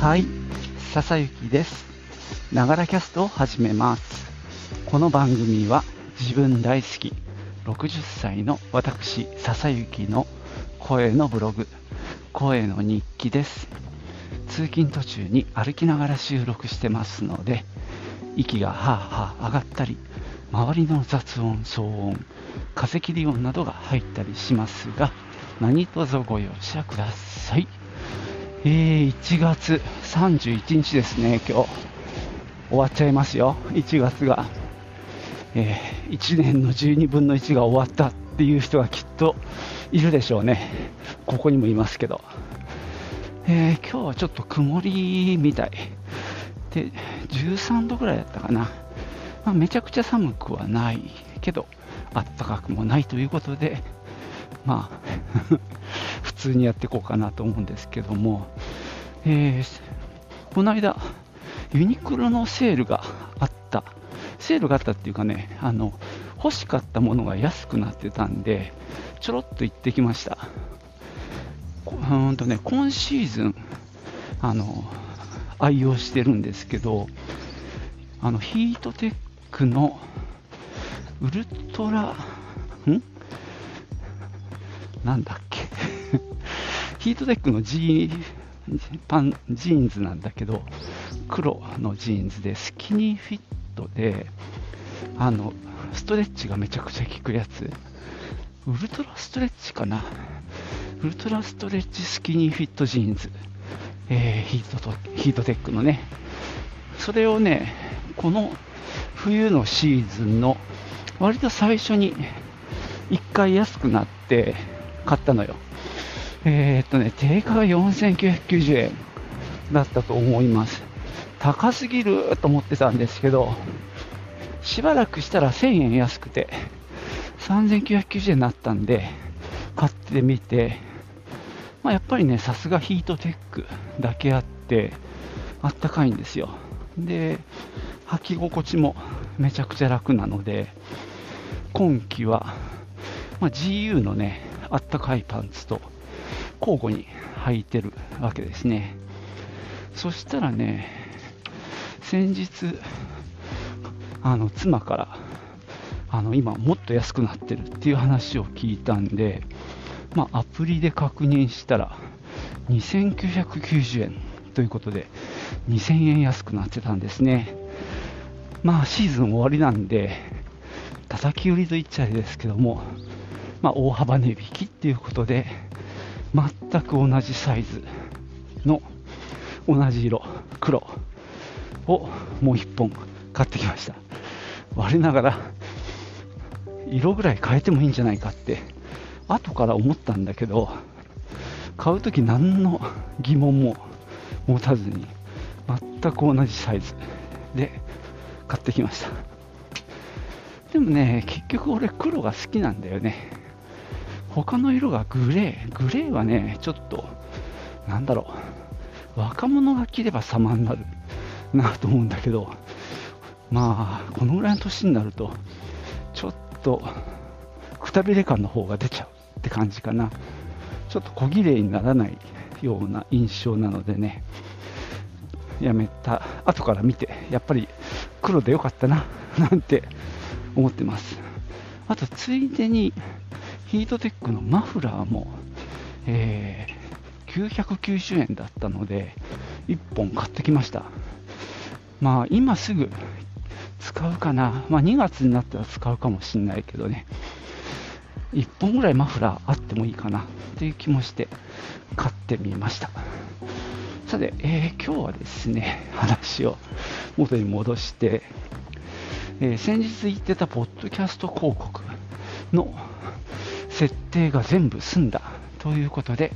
はい、笹雪です。ながらキャストを始めます。この番組は自分大好き60歳の私、笹雪の声のブログ、声の日記です。通勤途中に歩きながら収録してますので、息がはあはあ上がったり、周りの雑音、騒音、風切り音などが入ったりしますが、何卒ご容赦ください。えー、1月31日ですね、今日。終わっちゃいますよ、1月が。えー、1年の12分の1が終わったっていう人がきっといるでしょうね。ここにもいますけど。えー、今日はちょっと曇りみたい。で、13度ぐらいだったかな。まあ、めちゃくちゃ寒くはないけど、あったかくもないということで、まあ、通にやっていこうかなと思うんですけども、えー、この間、ユニクロのセールがあった、セールがあったっていうかね、あの欲しかったものが安くなってたんで、ちょろっと行ってきました。うんとね、今シーズン、あの愛用してるんですけど、あのヒートテックのウルトラ、ん？なんだっヒートテックのジーパンジーンズなんだけど、黒のジーンズでスキニーフィットで、あの、ストレッチがめちゃくちゃ効くやつ。ウルトラストレッチかなウルトラストレッチスキニーフィットジーンズ。えー、ヒートとヒートテックのね。それをね、この冬のシーズンの割と最初に1回安くなって買ったのよ。えー、っとね、定価が4990円だったと思います。高すぎると思ってたんですけど、しばらくしたら1000円安くて、3990円になったんで、買ってみて、まあ、やっぱりね、さすがヒートテックだけあって、あったかいんですよ。で、履き心地もめちゃくちゃ楽なので、今季は、まあ、GU のね、あったかいパンツと交互に履いてるわけですね。そしたらね、先日、あの妻からあの今もっと安くなってるっていう話を聞いたんで、まあ、アプリで確認したら2990円ということで2000円安くなってたんですね。まあシーズン終わりなんで叩き売りと言っちゃあれですけども、まあ、大幅値引きっていうことで全く同じサイズの同じ色黒をもう1本買ってきました。我ながら色ぐらい変えてもいいんじゃないかって後から思ったんだけど買う時何の疑問も持たずに全く同じサイズで買ってきました。でもね結局俺黒が好きなんだよね。他の色がグレーグレーはねちょっとなんだろう。若者が着れば様になるなと思うんだけどまあこのぐらいの年になるとちょっとくたびれ感の方が出ちゃうって感じかな。ちょっと小綺麗にならないような印象なのでね。やめた。後から見てやっぱり黒でよかったななんて思ってます。あとついでにヒートテックのマフラーも、えー、990円だったので1本買ってきました。まあ今すぐ使うかな、まあ、2月になったら使うかもしれないけどね。1本ぐらいマフラーあってもいいかな。っていう気もして買ってみました。さて、えー、今日はですね話を元に戻して、えー、先日言ってたポッドキャスト広告の設定が全部済んだということで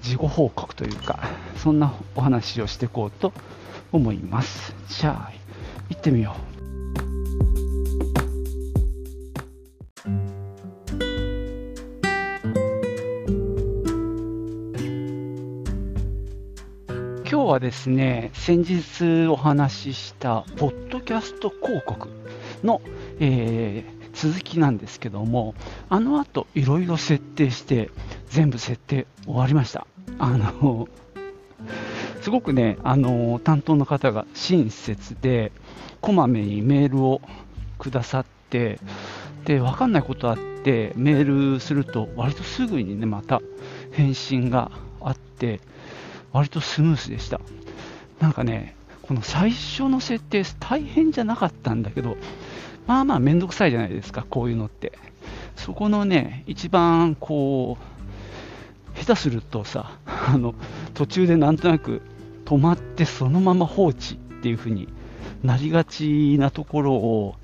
事後報告というかそんなお話をしていこうと思います。じゃあ行ってみよう。今日はですね先日お話ししたポッドキャスト広告の、えー続きなんですけども、あの後いろいろ設定して、全部設定終わりました。あの、すごくね、あの担当の方が親切で、こまめにメールをくださって、で分かんないことあってメールすると割とすぐにねまた返信があって割とスムースでしたなんかねこの最初の設定大変じゃなかったんだけどまあまあめんどくさいじゃないですかこういうのってそこのね一番こう下手するとさあの途中でなんとなく止まってそのまま放置っていう風になりがちなところを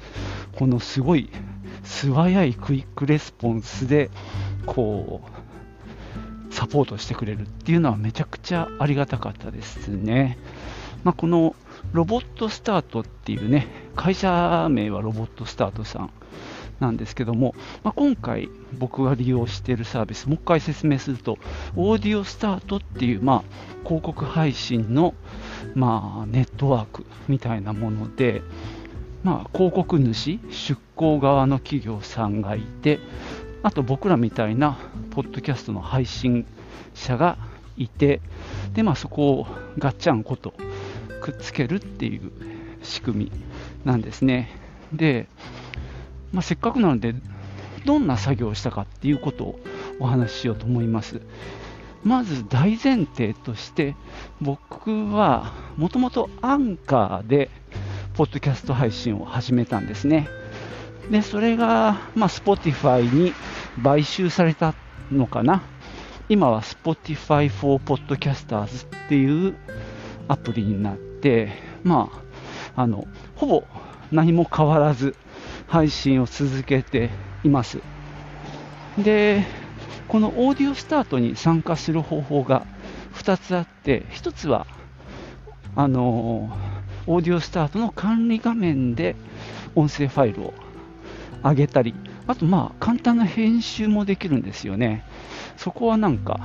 このすごい素早いクイックレスポンスでこうサポートしてくれるっていうのはめちゃくちゃありがたかったですね。まあ、このロボットスタートっていうね会社名はロボットスタートさんなんですけども、まあ、今回僕が利用しているサービスもう一回説明するとオーディオスタートっていう、まあ、広告配信の、まあ、ネットワークみたいなもので、まあ、広告主、出向側の企業さんがいて、あと僕らみたいなポッドキャストの配信者がいて、でまあ、そこをガッチャンことくっつけるっていう仕組みなんですね。で、まあ、せっかくなので、どんな作業をしたかっていうことをお話ししようと思います。まず大前提として、僕はもともとアンカーでポッドキャスト配信を始めたんですね。で、それが、まあ、Spotify に買収されたのかな。今は Spotify for Podcasters っていうアプリになって、まあ、あの、ほぼ何も変わらず配信を続けています。で、このオーディオスタートに参加する方法が2つあって、1つは、あのオーディオスタートの管理画面で音声ファイルを上げたり、あとまあ簡単な編集もできるんですよね。そこはなんか、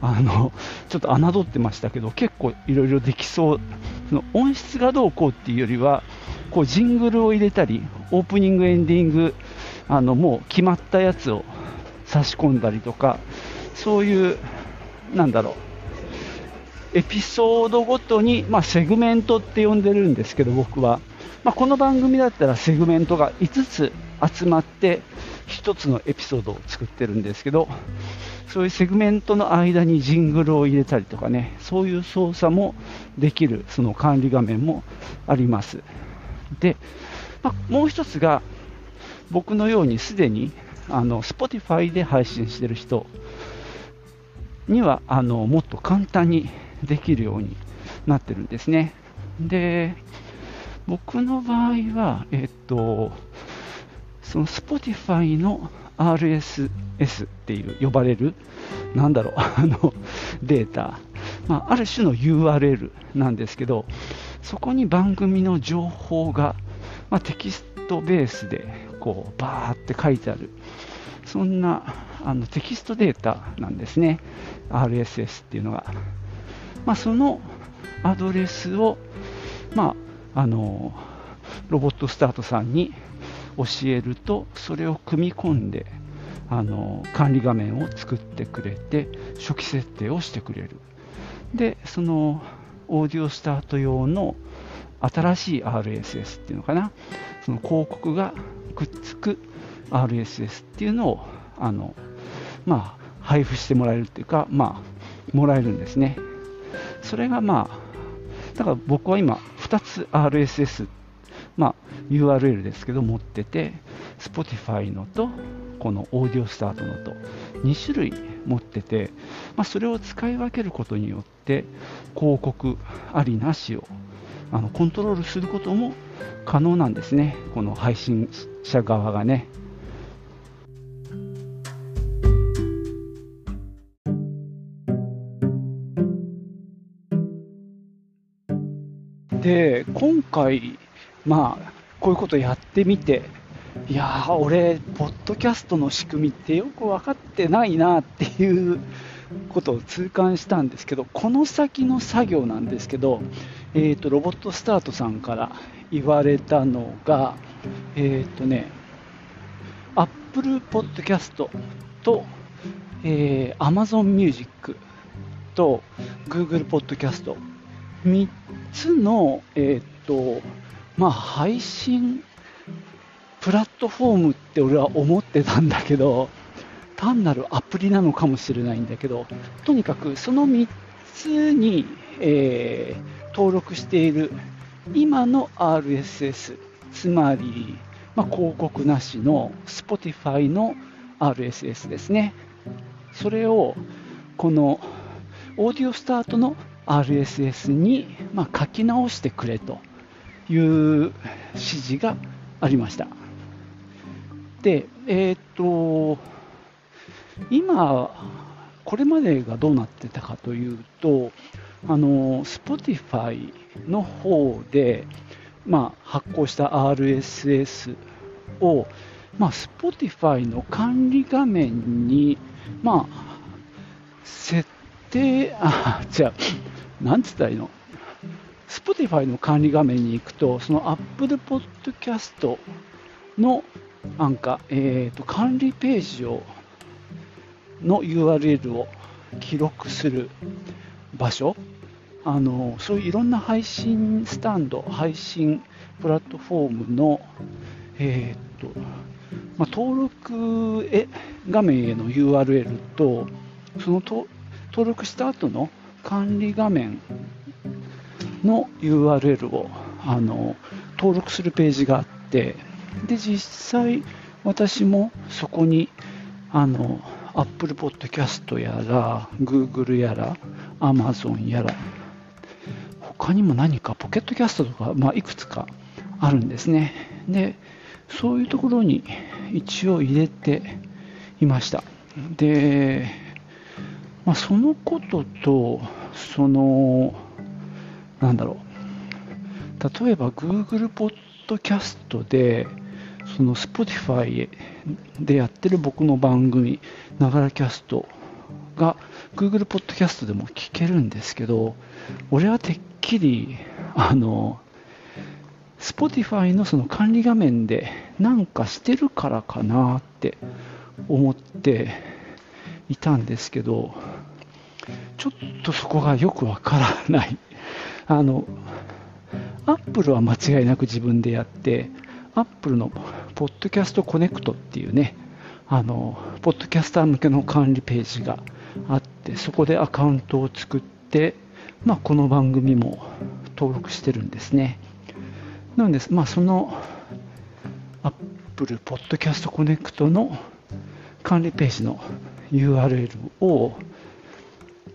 あの、ちょっと侮ってましたけど、結構いろいろできそう。その音質がどうこうっていうよりは、こうジングルを入れたり、オープニング、エンディング、あのもう決まったやつを差し込んだりとか、そういう、なんだろう、エピソードごとに、まあ、セグメントって呼んでるんですけど、僕は。まあ、この番組だったらセグメントが5つ集まって1つのエピソードを作ってるんですけど、そういうセグメントの間にジングルを入れたりとかね、そういう操作もできる、その管理画面もあります。で、まあ、もう1つが、僕のようにすでにあの Spotify で配信してる人にはあのもっと簡単にできるようになってるんですね。で、僕の場合は、えっと、その Spotify の RSS っていう呼ばれる、なんだろう、あのデータ、まあ、ある種の URL なんですけど、そこに番組の情報が、まあ、テキストベースでこうバーって書いてある、そんなあのテキストデータなんですね、RSS っていうのが。まあ、そのアドレスを、まあ、あのロボットスタートさんに教えるとそれを組み込んであの管理画面を作ってくれて初期設定をしてくれる。でそのオーディオスタート用の新しい RSS っていうのかな。その広告がくっつく RSS っていうのをあの、まあ、配布してもらえるっていうか、まあ、もらえるんですね。それがまあ、だから僕は今、2つ RSS っ、まあ、URL ですけど持ってて、Spotify のと、このオーディオスタートのと、2種類持ってて、まあ、それを使い分けることによって、広告ありなしをあのコントロールすることも可能なんですね、この配信者側がね。で、今回、まあ、こういうことやってみて、いやー、俺、ポッドキャストの仕組みってよく分かってないなっていうことを痛感したんですけど、この先の作業なんですけど、えーと、ロボットスタートさんから言われたのが、えっ、ー、とね、Apple Podcast と、えー、Amazon Music と Google Podcast 3つの、えっ、と、まあ、配信プラットフォームって俺は思ってたんだけど、単なるアプリなのかもしれないんだけど、とにかくその3つに、えー、登録している今の RSS、つまり、まあ、広告なしの Spotify の RSS ですね。それをこのオーディオスタートの RSS に、まあ、書き直してくれという指示がありました。で、えっ、と、今、これまでがどうなってたかというと、あの、Spotify の方で、まあ、発行した RSS を、まあ、Spotify の管理画面に、まあ、設定、あ、じゃあ、なんつったらいいの？Spotify の管理画面に行くと、その Apple Podcast のなんか、えーと、管理ページをの URL を記録する場所。あのそういういろんな配信スタンド配信プラットフォームの、えーとまあ、登録へ画面への URL とそのと登録した後の管理画面の URL をあの登録するページがあってで実際私もそこにあの Apple Podcast やら Google やら Amazon やら他にも何かポケットキャストとか、まあ、いくつかあるんですね。でそういうところに一応入れていました。で、まあ、そのこととそのなんだろう例えば Google ポッドキャストでその Spotify でやってる僕の番組、ながらキャストが Google Podcast でも聞けるんですけど、俺はてっきり、あの、Spotify のその管理画面でなんかしてるからかなって思っていたんですけど、ちょっとそこがよくわからない。あの、Apple は間違いなく自分でやって、アップルのポッドキャストコネクトっていうね、あの、ポッドキャスター向けの管理ページがあって、そこでアカウントを作って、まあ、この番組も登録してるんですね。なんです、まあ、その Apple Podcast Connect の管理ページの URL を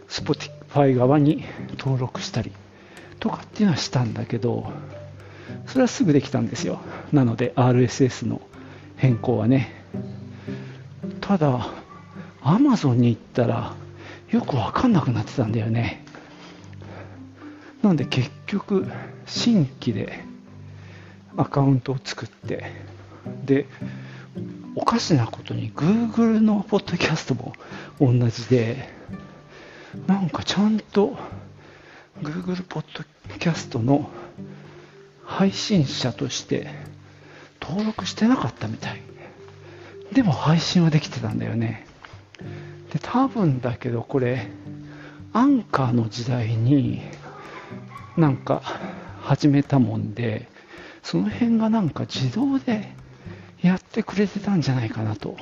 Spotify 側に登録したりとかっていうのはしたんだけど、それはすぐできたんですよ。なので RSS の変更はね。ただ、Amazon に行ったらよくわかんなくなってたんだよね。なので結局、新規でアカウントを作って、で、おかしなことに Google のポッドキャストも同じで、なんかちゃんと Google ポッドキャストの配信者として登録してなかったみたい。でも配信はできてたんだよね。で、多分だけどこれ、アンカーの時代になんか始めたもんで、その辺がなんか自動でやってくれてたんじゃないかなと。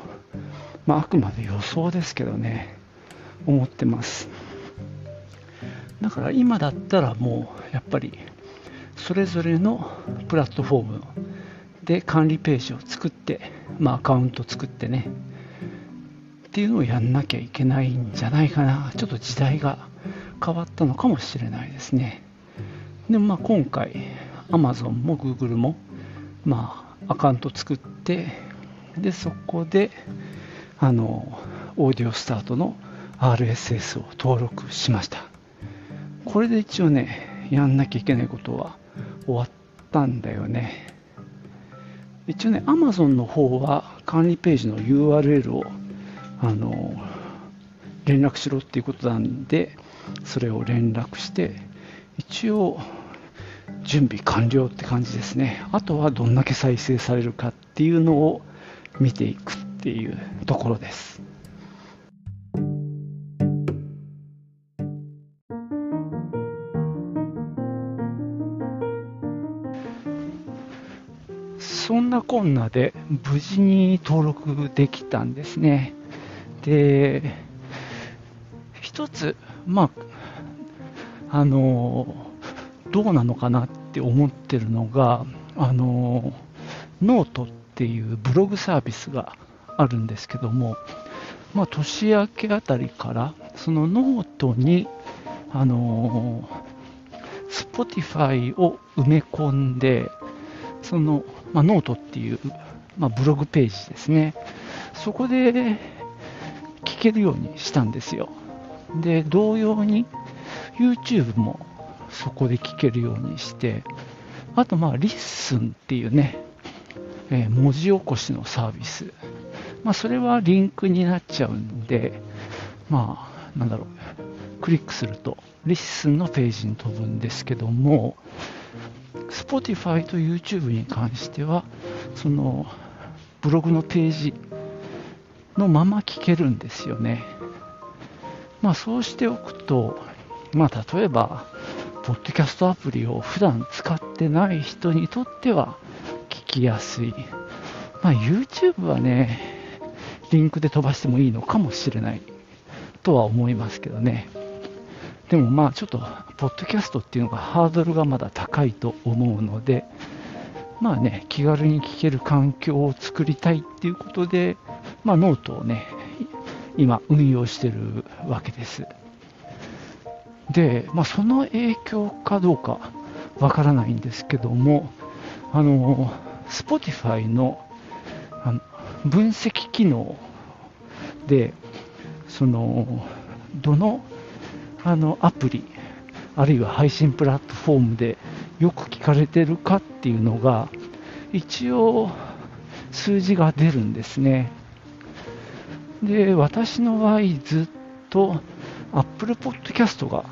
まあ、あくまで予想ですけどね、思ってます。だから今だったらもうやっぱりそれぞれのプラットフォームで管理ページを作って、まあ、アカウント作ってねっていうのをやんなきゃいけないんじゃないかな。ちょっと時代が変わったのかもしれないですね。でもまあ今回 Amazon も Google もまあアカウント作ってでそこであのオーディオスタートの RSS を登録しました。これで一応ねやんなきゃいけないことは終わったんだよね。一応ね、Amazon の方は管理ページの URL をあの連絡しろっていうことなんで、それを連絡して、一応準備完了って感じですね。あとはどんだけ再生されるかっていうのを見ていくっていうところです。こんなで無事に登録できたんですね。で、一つ、まあ、あの、どうなのかなって思ってるのが、あの、ノートっていうブログサービスがあるんですけども、まあ、年明けあたりから、そのノートに、あの、Spotify を埋め込んで、その、まあ、ノートっていう、まあ、ブログページですね。そこで聞けるようにしたんですよ。で、同様に YouTube もそこで聞けるようにして、あと、まあ、 LISTEN っていうね、えー、文字起こしのサービス。まあ、それはリンクになっちゃうんで、まあ、なんだろう、クリックすると、 LISTEN のページに飛ぶんですけども、Spotify と YouTube に関しては、そのブログのページのまま聞けるんですよね。まあそうしておくと、まあ例えば、ポッドキャストアプリを普段使ってない人にとっては聞きやすい。まあ YouTube はね、リンクで飛ばしてもいいのかもしれないとは思いますけどね。でもまあちょっと、ポッドキャストっていうのがハードルがまだ高いと思うので、まあね、気軽に聞ける環境を作りたいっていうことで、まあノートをね、今運用してるわけです。で、まあその影響かどうかわからないんですけども、あの、Spotify のあの分析機能で、その、どのあのアプリ、あるいは配信プラットフォームでよく聞かれてるかっていうのが、一応数字が出るんですね。で、私の場合ずっと Apple Podcast が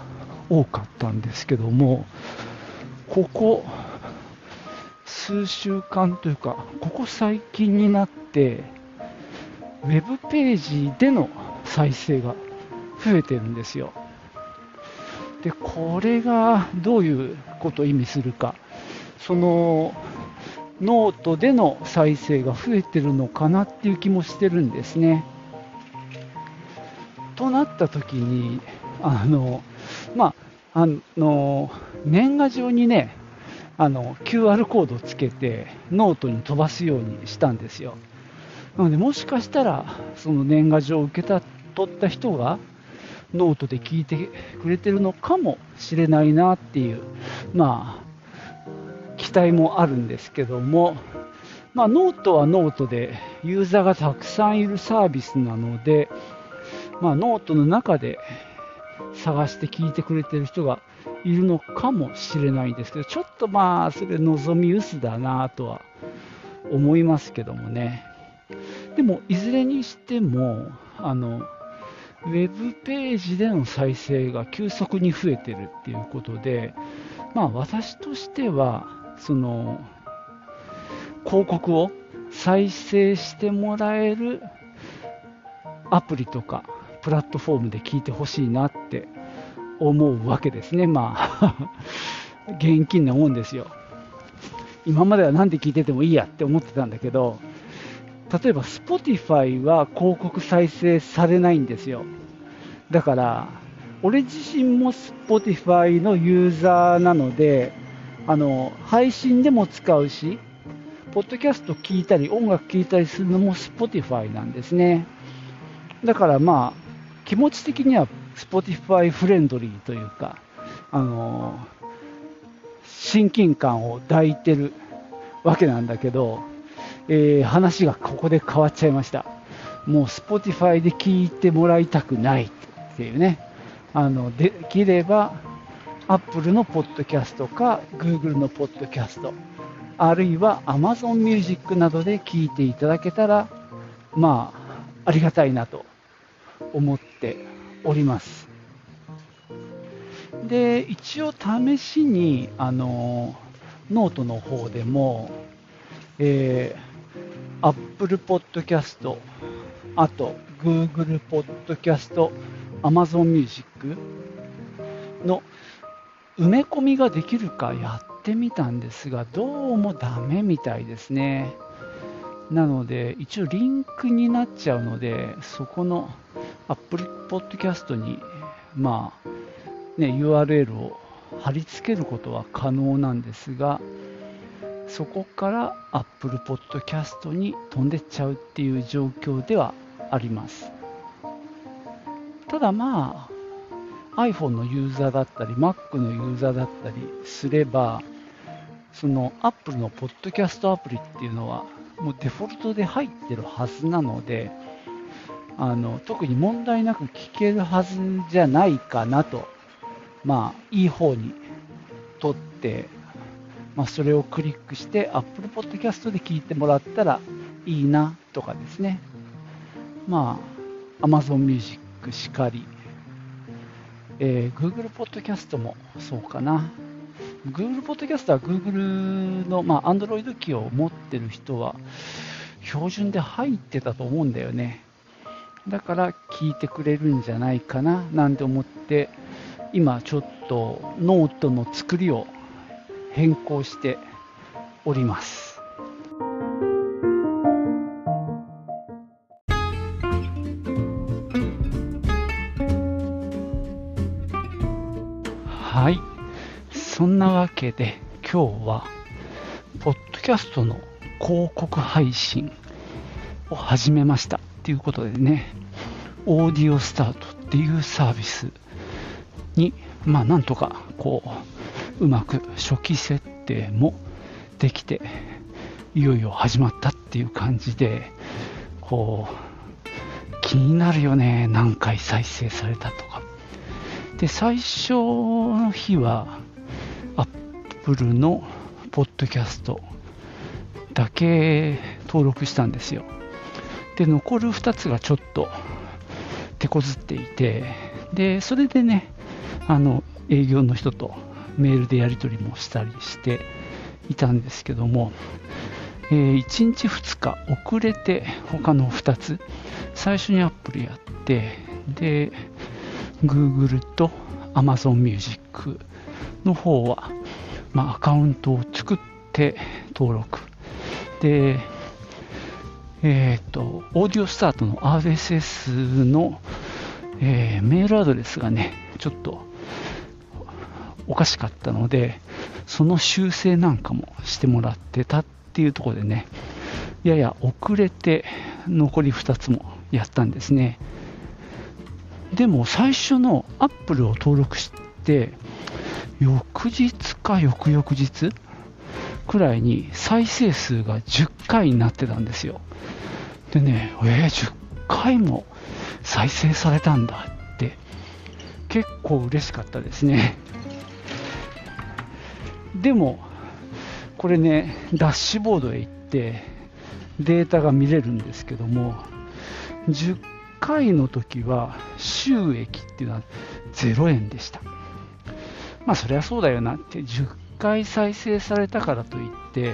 多かったんですけども、ここ数週間というか、ここ最近になって、ウェブページでの再生が増えてるんですよ。で、これがどういうことを意味するか、そのノートでの再生が増えてるのかなっていう気もしてるんですね。となった時に、あの、まあ、の、年賀状にね、あの、QR コードをつけて、ノートに飛ばすようにしたんですよ。なので、もしかしたら、その年賀状を受け取った人が、ノートで聞いてくれてるのかもしれないなっていう、まあ、期待もあるんですけども、まあ、ノートはノートでユーザーがたくさんいるサービスなので、まあ、ノートの中で探して聞いてくれてる人がいるのかもしれないんですけど、ちょっとまあ、それ望み薄だなとは思いますけどもね。でも、いずれにしても、あの、ウェブページでの再生が急速に増えてるっていうことで、まあ私としては、その、広告を再生してもらえるアプリとかプラットフォームで聞いてほしいなって思うわけですね。まあ 現金なもんですよ。今までは何で聞いててもいいやって思ってたんだけど、例えば Spotify は広告再生されないんですよ。だから、俺自身も Spotify のユーザーなので、あの、配信でも使うし、ポッドキャスト聞いたり、音楽聞いたりするのも Spotify なんですね。だからまあ、気持ち的には Spotify フレンドリーというか、あの、親近感を抱いてるわけなんだけど、えー、話がここで変わっちゃいました。もう Spotify で聞いてもらいたくないっていうね。あのできれば Apple のポッドキャストか Google のポッドキャスト、あるいは Amazon Music などで聞いていただけたら、まあ、ありがたいなと思っております。で、一応試しに、あの、ノートの方でも、えー Apple Podcast、あと Google Podcast、Amazon Music の埋め込みができるかやってみたんですが、どうもダメみたいですね。なので、一応リンクになっちゃうので、そこの Apple Podcast に、まあ、ね、URL を貼り付けることは可能なんですが、そこから Apple Podcast に飛んでっちゃうっていう状況ではあります。ただまあ、iPhone のユーザーだったり、Mac のユーザーだったりすれば、その Apple の Podcast アプリっていうのは、もうデフォルトで入ってるはずなので、あの特に問題なく聞けるはずじゃないかなと、まあ、いい方にとって、まあ、それをクリックして Apple Podcast で聞いてもらったらいいなとかですね、まあ、Amazon Music しかり、えー、Google Podcast もそうかな。Google Podcast は Google の、まあ、Android 機を持ってる人は標準で入ってたと思うんだよね。だから聞いてくれるんじゃないかななんて思って今ちょっとノートの作りを変更しております。はい。そんなわけで今日は、ポッドキャストの広告配信を始めましたっていうことでね、オーディオスタートっていうサービスに、まあなんとかこう、うまく初期設定もできて、いよいよ始まったっていう感じで、こう、気になるよね、何回再生されたとか。で、最初の日は、Apple のポッドキャストだけ登録したんですよ。で、残る2つがちょっと手こずっていて、で、それでね、あの、営業の人とメールでやり取りもしたりしていたんですけども、えー、1日2日遅れて他の2つ、最初に Apple やって、で、Google と Amazon Music の方は、まあ、アカウントを作って登録。で、えっ、と、オーディオスタートの RSS の、えー、メールアドレスがね、ちょっとおかしかったので、その修正なんかもしてもらってたっていうところでね、やや遅れて残り2つもやったんですね。でも最初の Apple を登録して、翌日か翌々日くらいに再生数が10回になってたんですよ。でね、えー、10回も再生されたんだって結構嬉しかったですね。でも、これね、ダッシュボードへ行ってデータが見れるんですけども、10回の時は収益っていうのは0円でした。まあそりゃそうだよなって10回再生されたからといって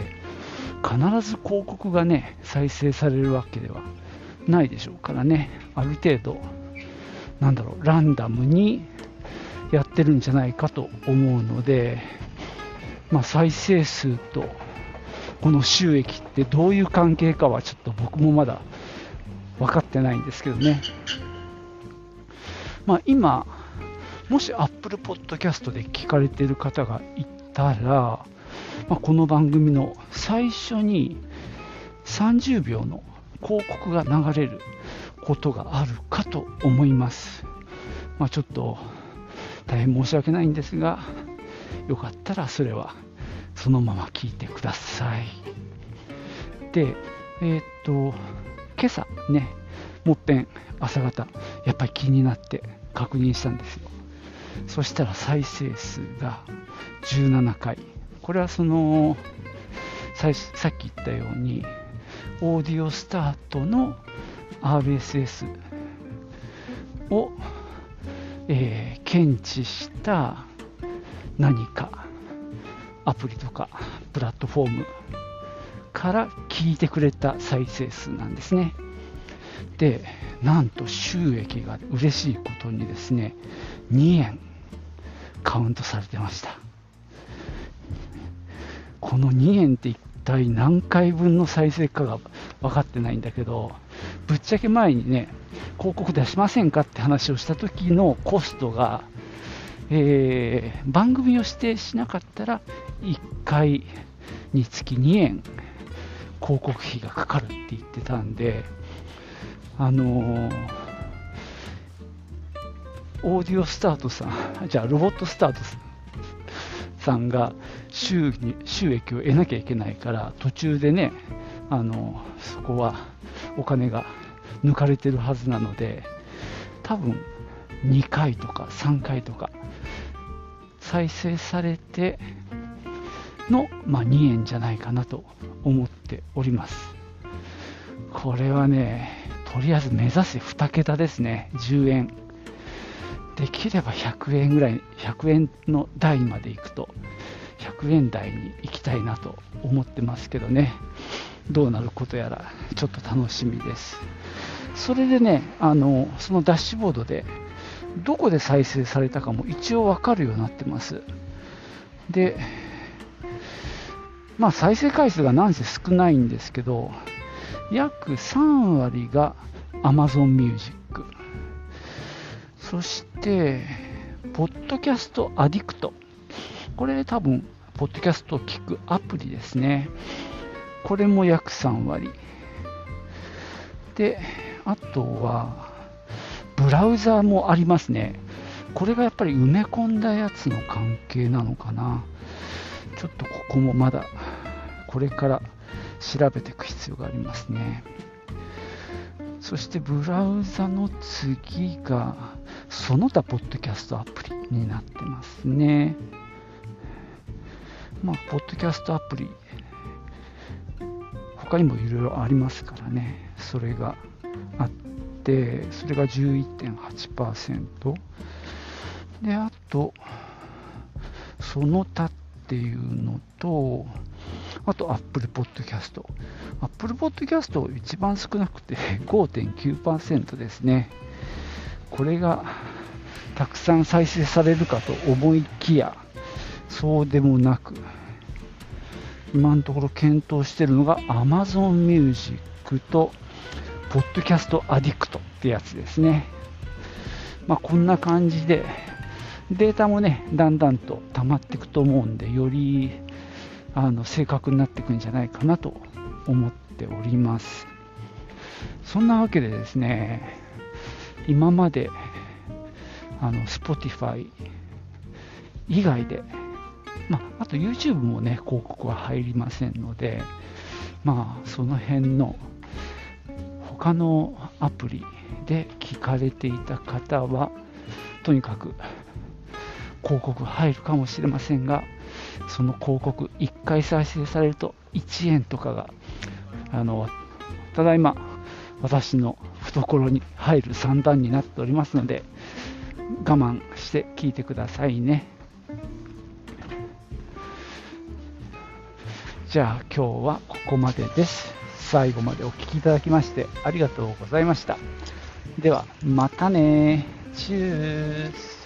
必ず広告がね再生されるわけではないでしょうからねある程度なんだろうランダムにやってるんじゃないかと思うので、まあ、再生数とこの収益ってどういう関係かはちょっと僕もまだ分かってないんですけどね、まあ、今もし Apple Podcast で聞かれている方がいたら、まあ、この番組の最初に30秒の広告が流れることがあるかと思います。まあ、ちょっと大変申し訳ないんですが、よかったらそれはそのまま聞いてください。で、えー、っと、今朝ね、もっぺん朝方、やっぱり気になって確認したんですよ。そしたら再生数が17回。これはその、さっき言ったように、オーディオスタートの RSS を、えー、検知した何かアプリとかプラットフォームから聞いてくれた再生数なんですね。で、なんと収益が嬉しいことにですね、2円カウントされてました。この2円って一体何回分の再生かが分かってないんだけど、ぶっちゃけ前にね、広告出しませんかって話をした時のコストが、えー、番組を指定しなかったら1回につき2円広告費がかかるって言ってたんで、あのー、オーディオスタートさん、じゃあロボットスタートさんが収に収益を得なきゃいけないから、途中でね、あのー、そこはお金が抜かれてるはずなので、多分2回とか3回とか再生されての、まあ、2円じゃないかなと思っております。これはね、とりあえず目指せ2桁ですね、10円。できれば100円ぐらい、100円の台まで行くと、100円台に行きたいなと思ってますけどね、どうなることやら、ちょっと楽しみです。それでね、あのそのダッシュボードで、どこで再生されたかも一応わかるようになってます。で、まあ、再生回数がなんせ少ないんですけど、約3割が Amazon Music。そして、ポッドキャストアディクト。これ多分、ポッドキャストを聞くアプリですね。これも約3割。で、あとは、ブラウザーもありますね。これがやっぱり埋め込んだやつの関係なのかな。ちょっとここもまだこれから調べていく必要がありますね。そしてブラウザの次がその他ポッドキャストアプリになってますね。まあ、ポッドキャストアプリ、他にもいろいろありますからね、それがて、それが11.8%。で、あと、その他っていうのと、あと Apple Podcast。Apple Podcast 一番少なくて 5.9%ですね。これがたくさん再生されるかと思いきや、そうでもなく、今のところ検討しているのが Amazon Music と Podcast Addict ってやつですね。まあ、こんな感じで、データもね、だんだんと溜まっていくと思うんで、よりあの正確になっていくんじゃないかなと思っております。そんなわけでですね、今まであの Spotify 以外で、まあ、あと YouTube もね、広告は入りませんので、まあ、その辺の他のアプリで聞かれていた方は、とにかく広告入るかもしれませんが、その広告1回再生されると1円とかがあのただいま私の懐に入る算段になっておりますので我慢して聞いてくださいね。じゃあ今日はここまでです。最後までお聴きいただきましてありがとうございました。ではまたねチュース。